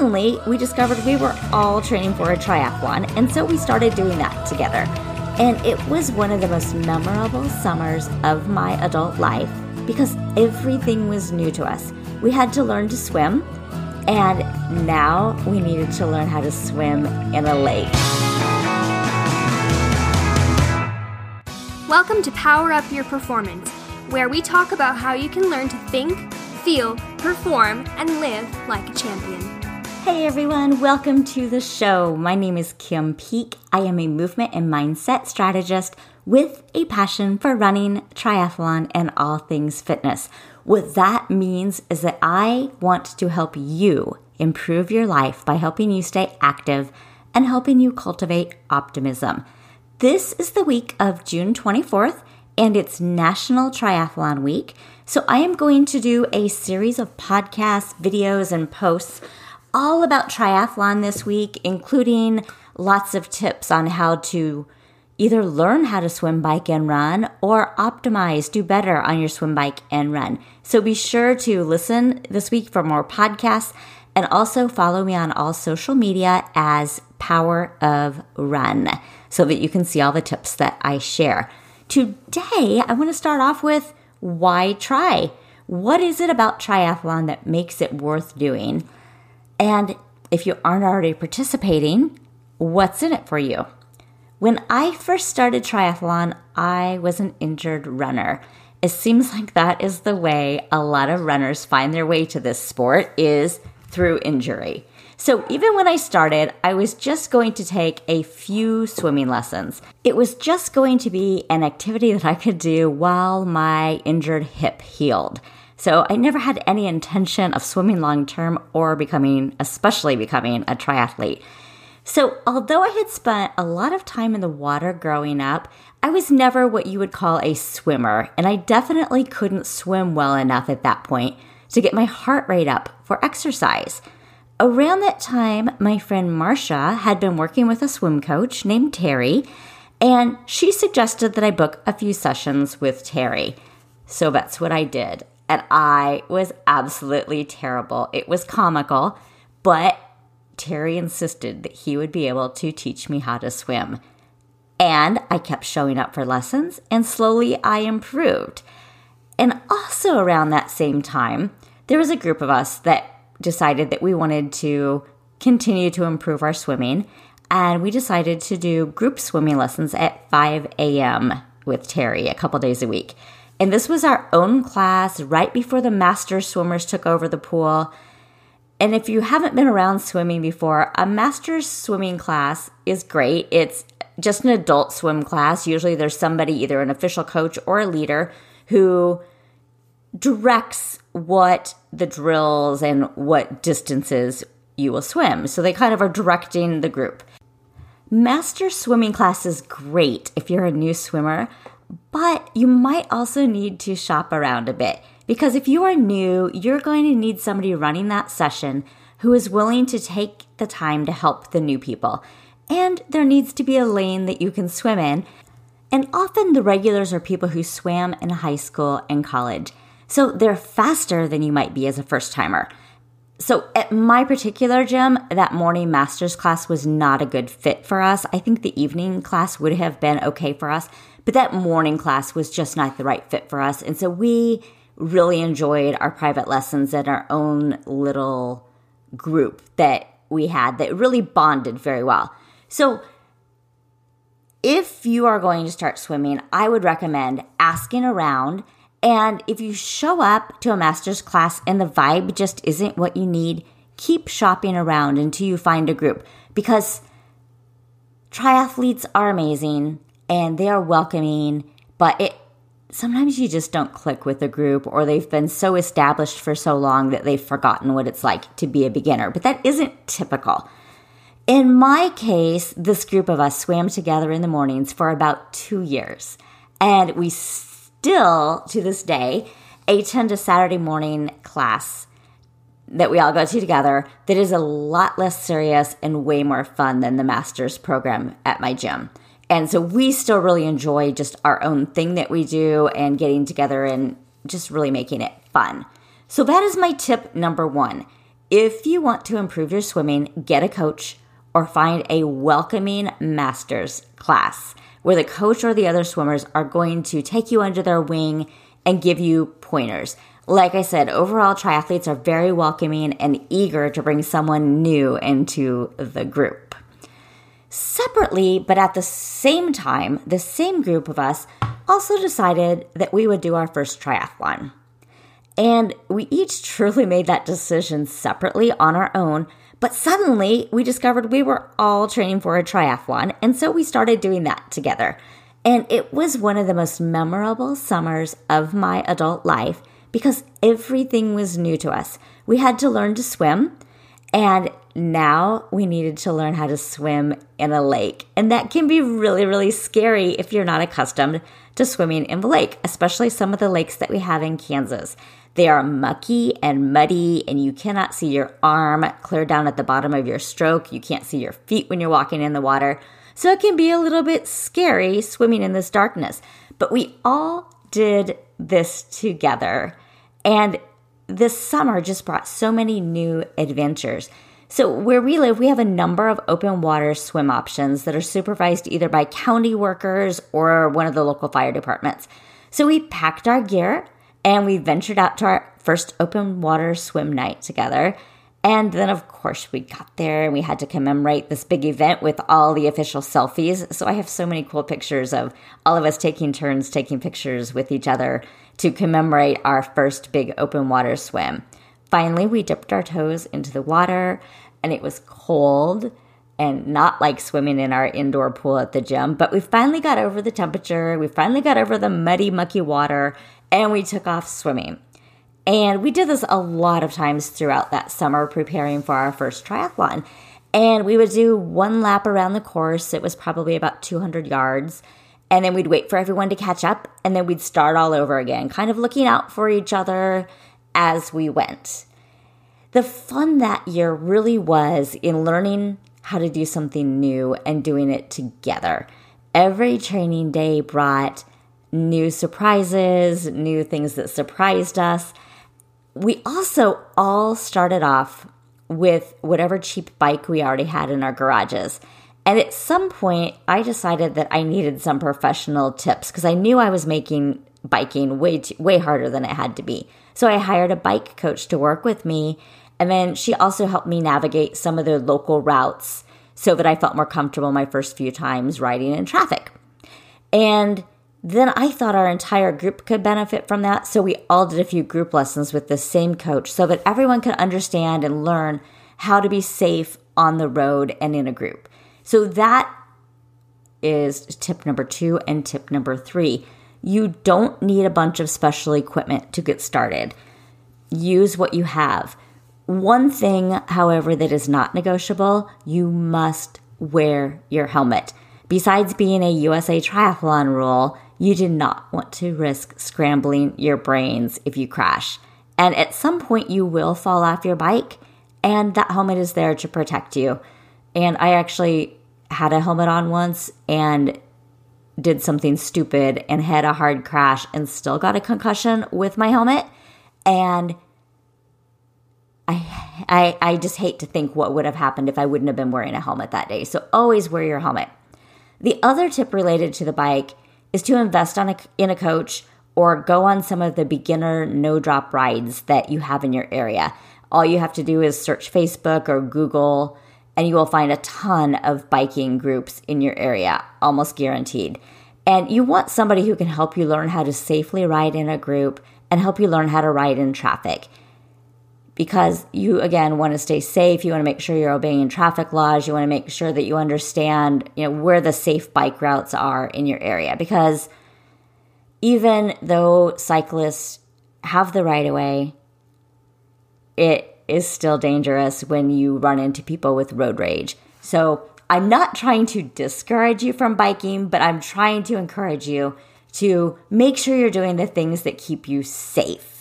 suddenly we discovered we were all training for a triathlon, and so we started doing that together. And it was one of the most memorable summers of my adult life because everything was new to us. We had to learn to swim, and now we needed to learn how to swim in a lake. Welcome to Power Up Your Performance, where we talk about how you can learn to think, feel, perform, and live like a champion. Hey everyone, welcome to the show. My name is Kim Peek. I am a movement and mindset strategist with a passion for running, triathlon, and all things fitness. What that means is that I want to help you improve your life by helping you stay active and helping you cultivate optimism. This is the week of June 24th, and it's National Triathlon Week. So I am going to do a series of podcasts, videos, and posts all about triathlon this week, including lots of tips on how to either learn how to swim, bike, and run or optimize, do better on your swim, bike, and run. So be sure to listen this week for more podcasts and also follow me on all social media as Power of Run so that you can see all the tips that I share. Today, I want to start off with why try? What is it about triathlon that makes it worth doing? And if you aren't already participating, what's in it for you? When I first started triathlon, I was an injured runner. It seems like that is the way a lot of runners find their way to this sport is through injury. So even when I started, I was just going to take a few swimming lessons. It was just going to be an activity that I could do while my injured hip healed. So I never had any intention of swimming long term or becoming, especially becoming a triathlete. So although I had spent a lot of time in the water growing up, I was never what you would call a swimmer, and I definitely couldn't swim well enough at that point to get my heart rate up for exercise. Around that time, my friend Marcia had been working with a swim coach named Terry, and she suggested that I book a few sessions with Terry. So that's what I did and I was absolutely terrible. It was comical, but Terry insisted that he would be able to teach me how to swim. And I kept showing up for lessons, and slowly I improved. And also around that same time, there was a group of us that decided that we wanted to continue to improve our swimming. And we decided to do group swimming lessons at 5 a.m. with Terry a couple days a week. And this was our own class right before the master swimmers took over the pool. And if you haven't been around swimming before, a master's swimming class is great. It's just an adult swim class. Usually there's somebody, either an official coach or a leader, who directs what the drills and what distances you will swim. So they kind of are directing the group. Master swimming class is great if you're a new swimmer, but you might also need to shop around a bit because if you are new, you're going to need somebody running that session who is willing to take the time to help the new people. And there needs to be a lane that you can swim in. And often the regulars are people who swam in high school and college. So they're faster than you might be as a first timer. So at my particular gym, that morning master's class was not a good fit for us. I think the evening class would have been okay for us but that morning class was just not the right fit for us. And so we really enjoyed our private lessons and our own little group that we had that really bonded very well. So if you are going to start swimming, I would recommend asking around. And if you show up to a master's class and the vibe just isn't what you need, keep shopping around until you find a group because triathletes are amazing and they are welcoming, but it sometimes you just don't click with a group or they've been so established for so long that they've forgotten what it's like to be a beginner. But that isn't typical. In my case, this group of us swam together in the mornings for about two years. And we still, to this day, attend a Saturday morning class that we all go to together that is a lot less serious and way more fun than the master's program at my gym. And so we still really enjoy just our own thing that we do and getting together and just really making it fun. So that is my tip number one. if you want to improve your swimming, get a coach or find a welcoming master's class where the coach or the other swimmers are going to take you under their wing and give you pointers. Like I said, overall, triathletes are very welcoming and eager to bring someone new into the group. Separately, but at the same time, the same group of us also decided that we would do our first triathlon. And we each truly made that decision separately on our own, but suddenly we discovered we were all training for a triathlon, and so we started doing that together. And it was one of the most memorable summers of my adult life because everything was new to us. We had to learn to swim, and now we needed to learn how to swim in a lake. And that can be really, really scary if you're not accustomed to swimming in the lake, especially some of the lakes that we have in Kansas. They are mucky and muddy, and you cannot see your arm clear down at the bottom of your stroke. You can't see your feet when you're walking in the water. So it can be a little bit scary swimming in this darkness. But we all did this together. And this summer just brought so many new adventures. So, where we live, we have a number of open water swim options that are supervised either by county workers or one of the local fire departments. So, we packed our gear and we ventured out to our first open water swim night together. And then, of course, we got there and we had to commemorate this big event with all the official selfies. So I have so many cool pictures of all of us taking turns taking pictures with each other to commemorate our first big open water swim. Finally, we dipped our toes into the water and it was cold and not like swimming in our indoor pool at the gym, but we finally got over the temperature. We finally got over the muddy, mucky water and we took off swimming. And we did this a lot of times throughout that summer preparing for our first triathlon. And we would do one lap around the course. It was probably about 200 yards. And then we'd wait for everyone to catch up. And then we'd start all over again, kind of looking out for each other as we went. The fun that year really was in learning how to do something new and doing it together. Every training day brought new surprises, new things that surprised us. We also all started off with whatever cheap bike we already had in our garages. And at some point, I decided that I needed some professional tips because I knew I was making biking way too, way harder than it had to be. So I hired a bike coach to work with me, and then she also helped me navigate some of the local routes so that I felt more comfortable my first few times riding in traffic. And then I thought our entire group could benefit from that. So we all did a few group lessons with the same coach so that everyone could understand and learn how to be safe on the road and in a group. So that is tip number two and tip number three. You don't need a bunch of special equipment to get started. Use what you have. One thing, however, that is not negotiable, you must wear your helmet. Besides being a USA Triathlon rule, you do not want to risk scrambling your brains if you crash. And at some point, you will fall off your bike, and that helmet is there to protect you. And I actually had a helmet on once and did something stupid and had a hard crash and still got a concussion with my helmet. And I, I, I just hate to think what would have happened if I wouldn't have been wearing a helmet that day. So always wear your helmet. The other tip related to the bike is to invest on a, in a coach or go on some of the beginner no drop rides that you have in your area. All you have to do is search Facebook or Google, and you will find a ton of biking groups in your area, almost guaranteed. And you want somebody who can help you learn how to safely ride in a group and help you learn how to ride in traffic because you again want to stay safe you want to make sure you're obeying traffic laws you want to make sure that you understand you know where the safe bike routes are in your area because even though cyclists have the right of way it is still dangerous when you run into people with road rage so i'm not trying to discourage you from biking but i'm trying to encourage you to make sure you're doing the things that keep you safe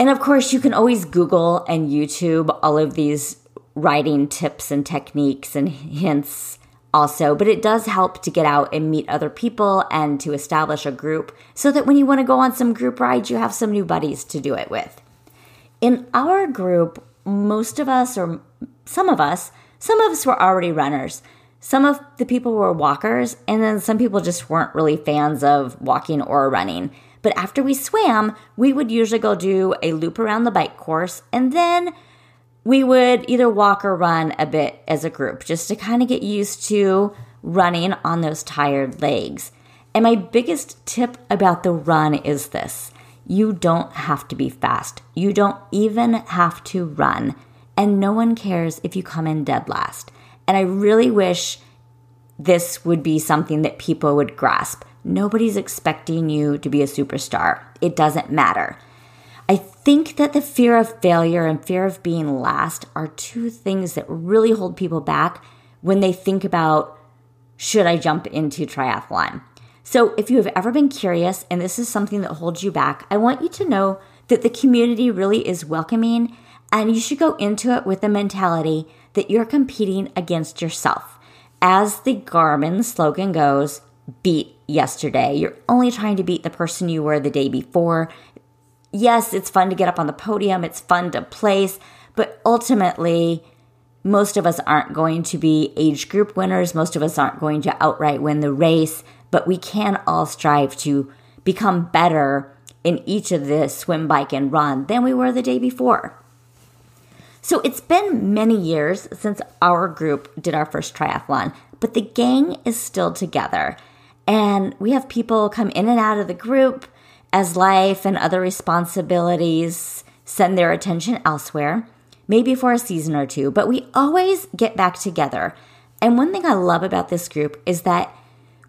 and of course, you can always Google and YouTube all of these riding tips and techniques and hints also, but it does help to get out and meet other people and to establish a group so that when you want to go on some group rides, you have some new buddies to do it with. In our group, most of us, or some of us, some of us were already runners. Some of the people were walkers, and then some people just weren't really fans of walking or running. But after we swam, we would usually go do a loop around the bike course, and then we would either walk or run a bit as a group just to kind of get used to running on those tired legs. And my biggest tip about the run is this you don't have to be fast, you don't even have to run, and no one cares if you come in dead last. And I really wish this would be something that people would grasp. Nobody's expecting you to be a superstar. It doesn't matter. I think that the fear of failure and fear of being last are two things that really hold people back when they think about should I jump into triathlon? So, if you have ever been curious and this is something that holds you back, I want you to know that the community really is welcoming and you should go into it with the mentality that you're competing against yourself. As the Garmin slogan goes, beat yesterday. You're only trying to beat the person you were the day before. Yes, it's fun to get up on the podium, it's fun to place, but ultimately, most of us aren't going to be age group winners. Most of us aren't going to outright win the race, but we can all strive to become better in each of the swim, bike, and run than we were the day before. So it's been many years since our group did our first triathlon, but the gang is still together. And we have people come in and out of the group as life and other responsibilities send their attention elsewhere, maybe for a season or two, but we always get back together. And one thing I love about this group is that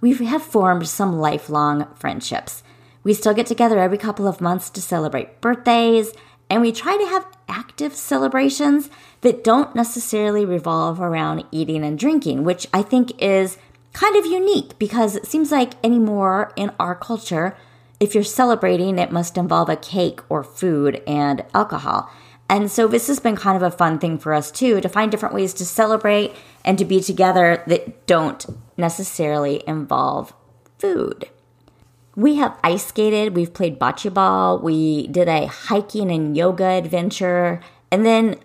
we have formed some lifelong friendships. We still get together every couple of months to celebrate birthdays, and we try to have active celebrations that don't necessarily revolve around eating and drinking, which I think is kind of unique because it seems like anymore in our culture, if you're celebrating, it must involve a cake or food and alcohol. And so this has been kind of a fun thing for us too to find different ways to celebrate and to be together that don't necessarily involve food. We have ice skated, we've played bocce ball, we did a hiking and yoga adventure, and then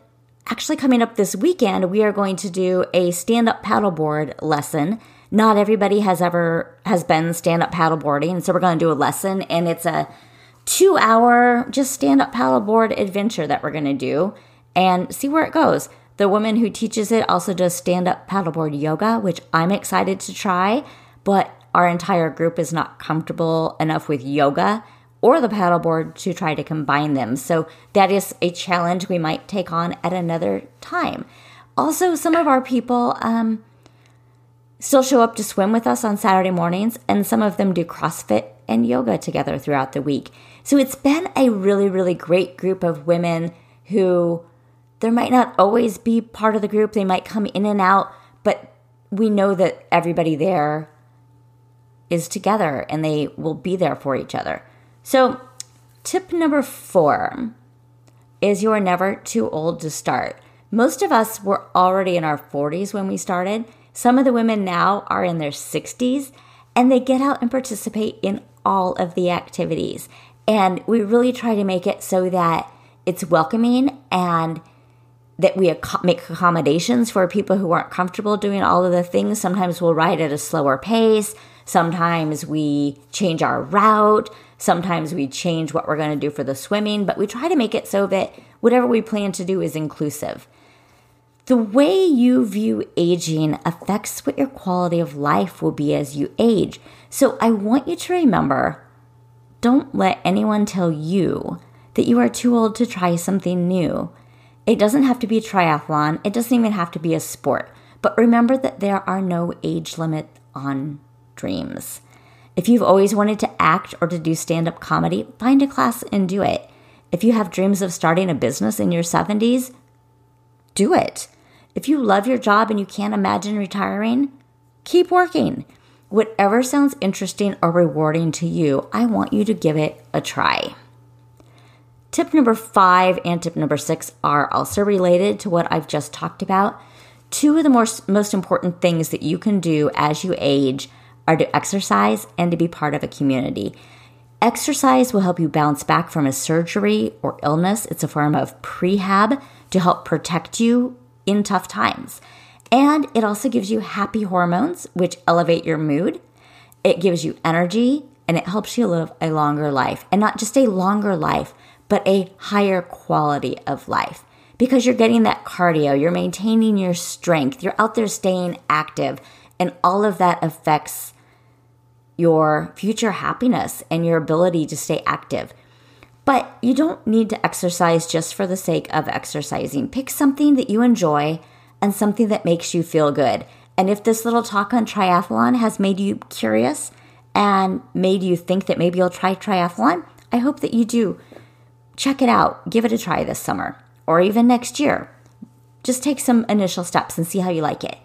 actually coming up this weekend, we are going to do a stand up paddleboard lesson not everybody has ever has been stand up paddleboarding, so we're going to do a lesson, and it's a two hour just stand up paddleboard adventure that we're going to do and see where it goes. The woman who teaches it also does stand up paddleboard yoga, which I'm excited to try, but our entire group is not comfortable enough with yoga or the paddleboard to try to combine them. So that is a challenge we might take on at another time. Also, some of our people, um, still show up to swim with us on Saturday mornings, and some of them do CrossFit and yoga together throughout the week. So it's been a really, really great group of women who there might not always be part of the group, they might come in and out, but we know that everybody there is together and they will be there for each other. So, tip number four is you are never too old to start. Most of us were already in our 40s when we started, some of the women now are in their 60s and they get out and participate in all of the activities. And we really try to make it so that it's welcoming and that we ac- make accommodations for people who aren't comfortable doing all of the things. Sometimes we'll ride at a slower pace. Sometimes we change our route. Sometimes we change what we're going to do for the swimming, but we try to make it so that whatever we plan to do is inclusive. The way you view aging affects what your quality of life will be as you age. So I want you to remember don't let anyone tell you that you are too old to try something new. It doesn't have to be a triathlon, it doesn't even have to be a sport. But remember that there are no age limit on dreams. If you've always wanted to act or to do stand up comedy, find a class and do it. If you have dreams of starting a business in your 70s, do it. If you love your job and you can't imagine retiring, keep working. Whatever sounds interesting or rewarding to you, I want you to give it a try. Tip number five and tip number six are also related to what I've just talked about. Two of the most, most important things that you can do as you age are to exercise and to be part of a community. Exercise will help you bounce back from a surgery or illness. It's a form of prehab to help protect you in tough times. And it also gives you happy hormones, which elevate your mood. It gives you energy and it helps you live a longer life. And not just a longer life, but a higher quality of life. Because you're getting that cardio, you're maintaining your strength, you're out there staying active, and all of that affects your future happiness and your ability to stay active. But you don't need to exercise just for the sake of exercising. Pick something that you enjoy and something that makes you feel good. And if this little talk on triathlon has made you curious and made you think that maybe you'll try triathlon, I hope that you do. Check it out. Give it a try this summer or even next year. Just take some initial steps and see how you like it.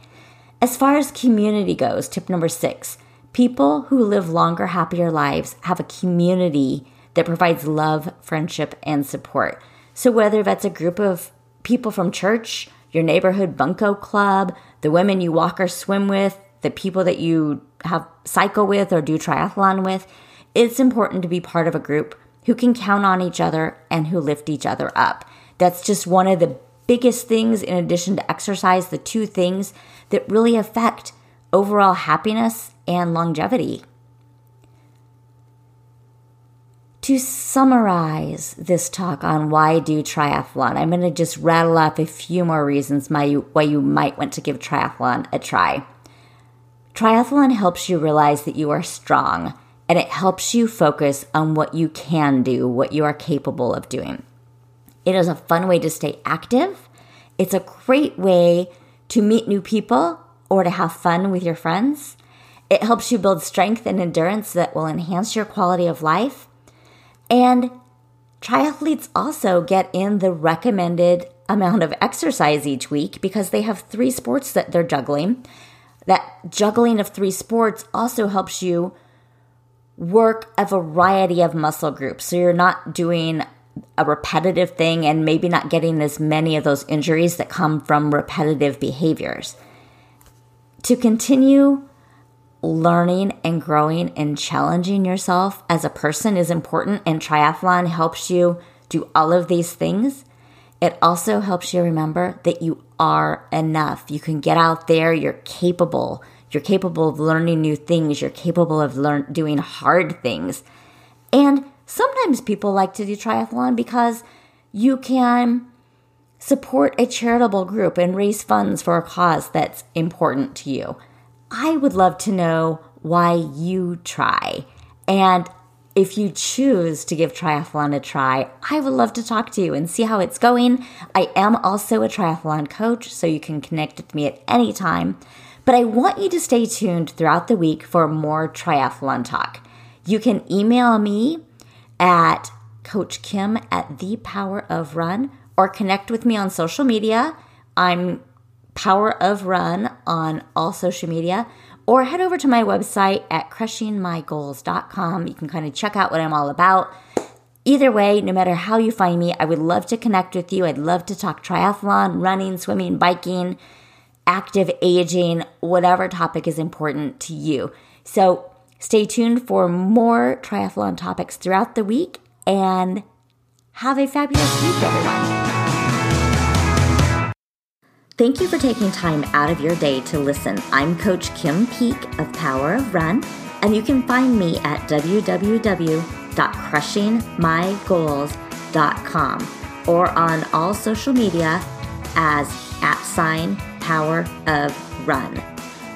As far as community goes, tip number six People who live longer, happier lives have a community that provides love, friendship, and support. So, whether that's a group of people from church, your neighborhood bunco club, the women you walk or swim with, the people that you have cycle with or do triathlon with, it's important to be part of a group who can count on each other and who lift each other up. That's just one of the biggest things, in addition to exercise, the two things that really affect overall happiness and longevity. To summarize this talk on why do triathlon, I'm going to just rattle off a few more reasons why you, why you might want to give triathlon a try. Triathlon helps you realize that you are strong and it helps you focus on what you can do, what you are capable of doing. It is a fun way to stay active. It's a great way to meet new people or to have fun with your friends. It helps you build strength and endurance that will enhance your quality of life. And triathletes also get in the recommended amount of exercise each week because they have three sports that they're juggling. That juggling of three sports also helps you work a variety of muscle groups. So you're not doing a repetitive thing and maybe not getting as many of those injuries that come from repetitive behaviors to continue learning and growing and challenging yourself as a person is important, and triathlon helps you do all of these things. It also helps you remember that you are enough. You can get out there, you're capable. You're capable of learning new things, you're capable of learn doing hard things. And sometimes people like to do triathlon because you can support a charitable group and raise funds for a cause that's important to you. I would love to know why you try. And if you choose to give triathlon a try, I would love to talk to you and see how it's going. I am also a triathlon coach, so you can connect with me at any time. But I want you to stay tuned throughout the week for more triathlon talk. You can email me at Coach Kim at The Power of Run or connect with me on social media. I'm Power of Run on all social media, or head over to my website at crushingmygoals.com. You can kind of check out what I'm all about. Either way, no matter how you find me, I would love to connect with you. I'd love to talk triathlon, running, swimming, biking, active aging, whatever topic is important to you. So stay tuned for more triathlon topics throughout the week and have a fabulous week, everyone. Thank you for taking time out of your day to listen. I'm Coach Kim Peek of Power of Run, and you can find me at www.crushingmygoals.com or on all social media as at sign Power of Run.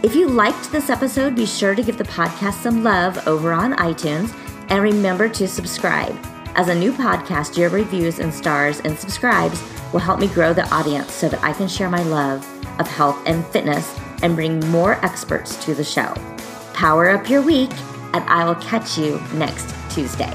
If you liked this episode, be sure to give the podcast some love over on iTunes and remember to subscribe. As a new podcast, your reviews and stars and subscribes will help me grow the audience so that I can share my love of health and fitness and bring more experts to the show. Power up your week, and I will catch you next Tuesday.